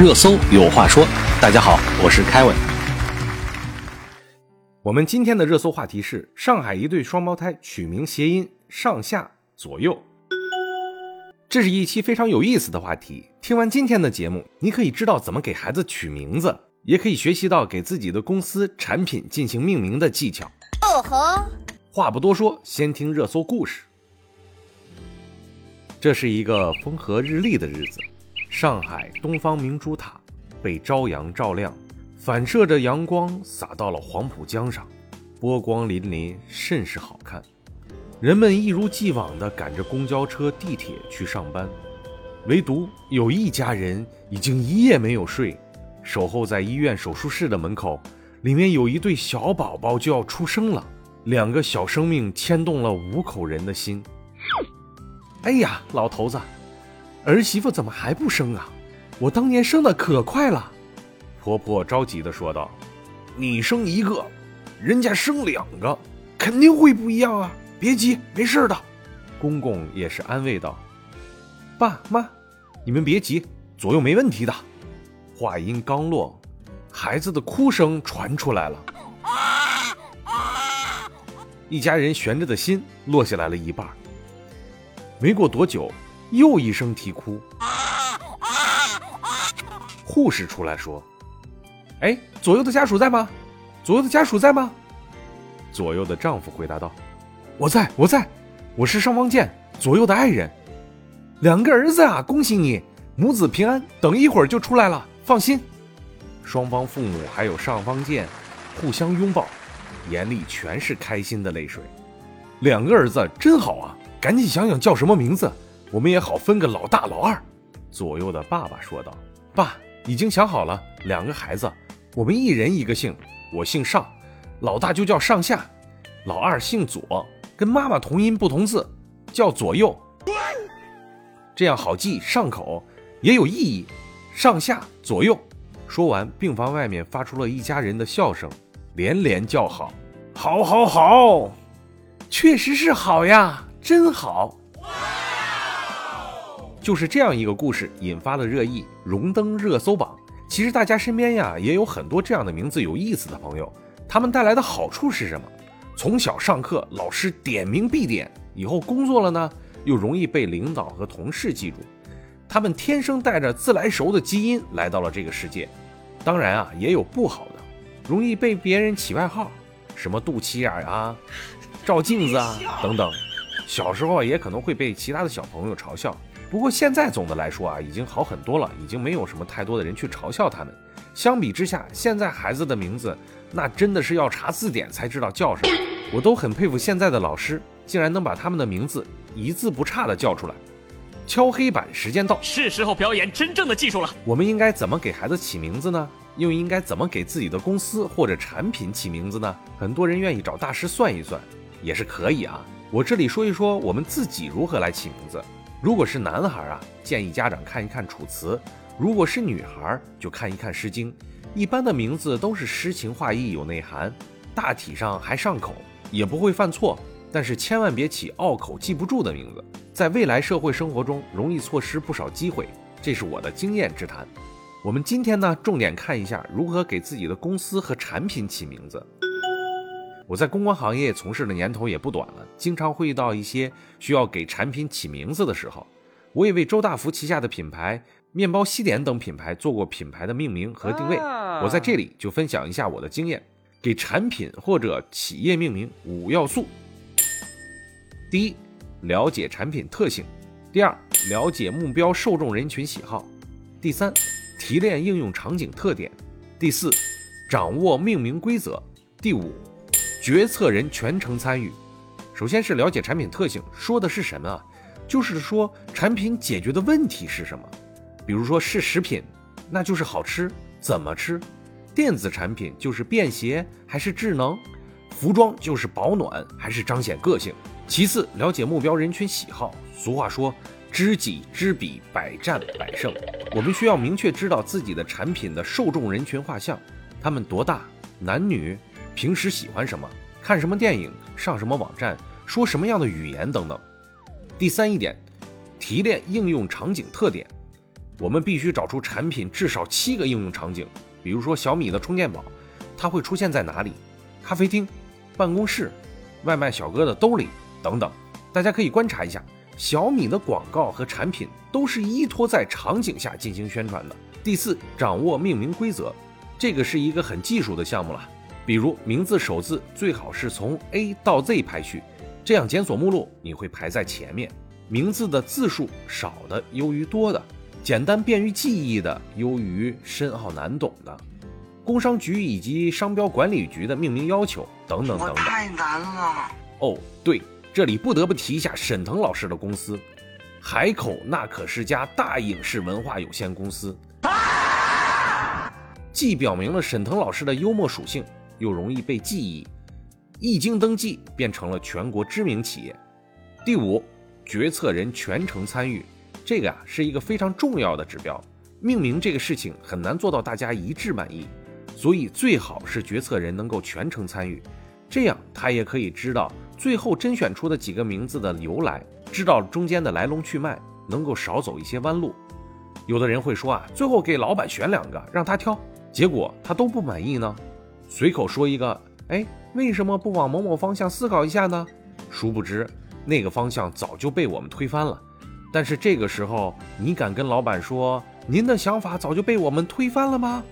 热搜有话说，大家好，我是凯文。我们今天的热搜话题是上海一对双胞胎取名谐音上下左右，这是一期非常有意思的话题。听完今天的节目，你可以知道怎么给孩子取名字，也可以学习到给自己的公司产品进行命名的技巧。哦吼，话不多说，先听热搜故事。这是一个风和日丽的日子。上海东方明珠塔被朝阳照亮，反射着阳光洒到了黄浦江上，波光粼粼，甚是好看。人们一如既往地赶着公交车、地铁去上班，唯独有一家人已经一夜没有睡，守候在医院手术室的门口，里面有一对小宝宝就要出生了，两个小生命牵动了五口人的心。哎呀，老头子！儿媳妇怎么还不生啊？我当年生的可快了。婆婆着急的说道：“你生一个，人家生两个，肯定会不一样啊！别急，没事的。”公公也是安慰道：“爸妈，你们别急，左右没问题的。”话音刚落，孩子的哭声传出来了，一家人悬着的心落下来了一半。没过多久。又一声啼哭，护士出来说：“哎，左右的家属在吗？左右的家属在吗？”左右的丈夫回答道：“我在，我在，我是尚方健，左右的爱人，两个儿子啊，恭喜你，母子平安，等一会儿就出来了，放心。”双方父母还有尚方健互相拥抱，眼里全是开心的泪水。两个儿子真好啊，赶紧想想叫什么名字。我们也好分个老大老二。左右的爸爸说道：“爸，已经想好了，两个孩子，我们一人一个姓。我姓上，老大就叫上下；老二姓左，跟妈妈同音不同字，叫左右。这样好记上口，也有意义。上下左右。”说完，病房外面发出了一家人的笑声，连连叫好：“好，好，好！确实是好呀，真好。”就是这样一个故事引发了热议，荣登热搜榜。其实大家身边呀也有很多这样的名字有意思的朋友，他们带来的好处是什么？从小上课老师点名必点，以后工作了呢又容易被领导和同事记住。他们天生带着自来熟的基因来到了这个世界。当然啊也有不好的，容易被别人起外号，什么肚脐眼啊、照镜子啊等等。小时候也可能会被其他的小朋友嘲笑。不过现在总的来说啊，已经好很多了，已经没有什么太多的人去嘲笑他们。相比之下，现在孩子的名字那真的是要查字典才知道叫什么。我都很佩服现在的老师，竟然能把他们的名字一字不差的叫出来。敲黑板时间到，是时候表演真正的技术了。我们应该怎么给孩子起名字呢？又应该怎么给自己的公司或者产品起名字呢？很多人愿意找大师算一算，也是可以啊。我这里说一说我们自己如何来起名字。如果是男孩啊，建议家长看一看《楚辞》；如果是女孩，就看一看《诗经》。一般的名字都是诗情画意、有内涵，大体上还上口，也不会犯错。但是千万别起拗口、记不住的名字，在未来社会生活中容易错失不少机会。这是我的经验之谈。我们今天呢，重点看一下如何给自己的公司和产品起名字。我在公关行业从事的年头也不短了，经常会遇到一些需要给产品起名字的时候。我也为周大福旗下的品牌面包西点等品牌做过品牌的命名和定位。我在这里就分享一下我的经验：给产品或者企业命名五要素。第一，了解产品特性；第二，了解目标受众人群喜好；第三，提炼应用场景特点；第四，掌握命名规则；第五。决策人全程参与。首先是了解产品特性，说的是什么啊？就是说产品解决的问题是什么。比如说是食品，那就是好吃，怎么吃？电子产品就是便携还是智能？服装就是保暖还是彰显个性？其次，了解目标人群喜好。俗话说，知己知彼，百战百胜。我们需要明确知道自己的产品的受众人群画像，他们多大，男女。平时喜欢什么，看什么电影，上什么网站，说什么样的语言等等。第三一点，提炼应用场景特点。我们必须找出产品至少七个应用场景，比如说小米的充电宝，它会出现在哪里？咖啡厅、办公室、外卖小哥的兜里等等。大家可以观察一下，小米的广告和产品都是依托在场景下进行宣传的。第四，掌握命名规则，这个是一个很技术的项目了。比如名字首字最好是从 A 到 Z 排序，这样检索目录你会排在前面。名字的字数少的优于多的，简单便于记忆的优于深奥难懂的。工商局以及商标管理局的命名要求等等等等。太难了。哦，对，这里不得不提一下沈腾老师的公司，海口那可是家大影视文化有限公司。既表明了沈腾老师的幽默属性，又容易被记忆，一经登记变成了全国知名企业。第五，决策人全程参与，这个啊是一个非常重要的指标。命名这个事情很难做到大家一致满意，所以最好是决策人能够全程参与，这样他也可以知道最后甄选出的几个名字的由来，知道中间的来龙去脉，能够少走一些弯路。有的人会说啊，最后给老板选两个让他挑。结果他都不满意呢，随口说一个，哎，为什么不往某某方向思考一下呢？殊不知那个方向早就被我们推翻了。但是这个时候，你敢跟老板说您的想法早就被我们推翻了吗？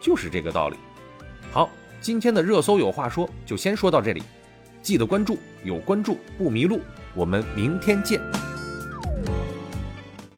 就是这个道理。好，今天的热搜有话说就先说到这里，记得关注，有关注不迷路。我们明天见。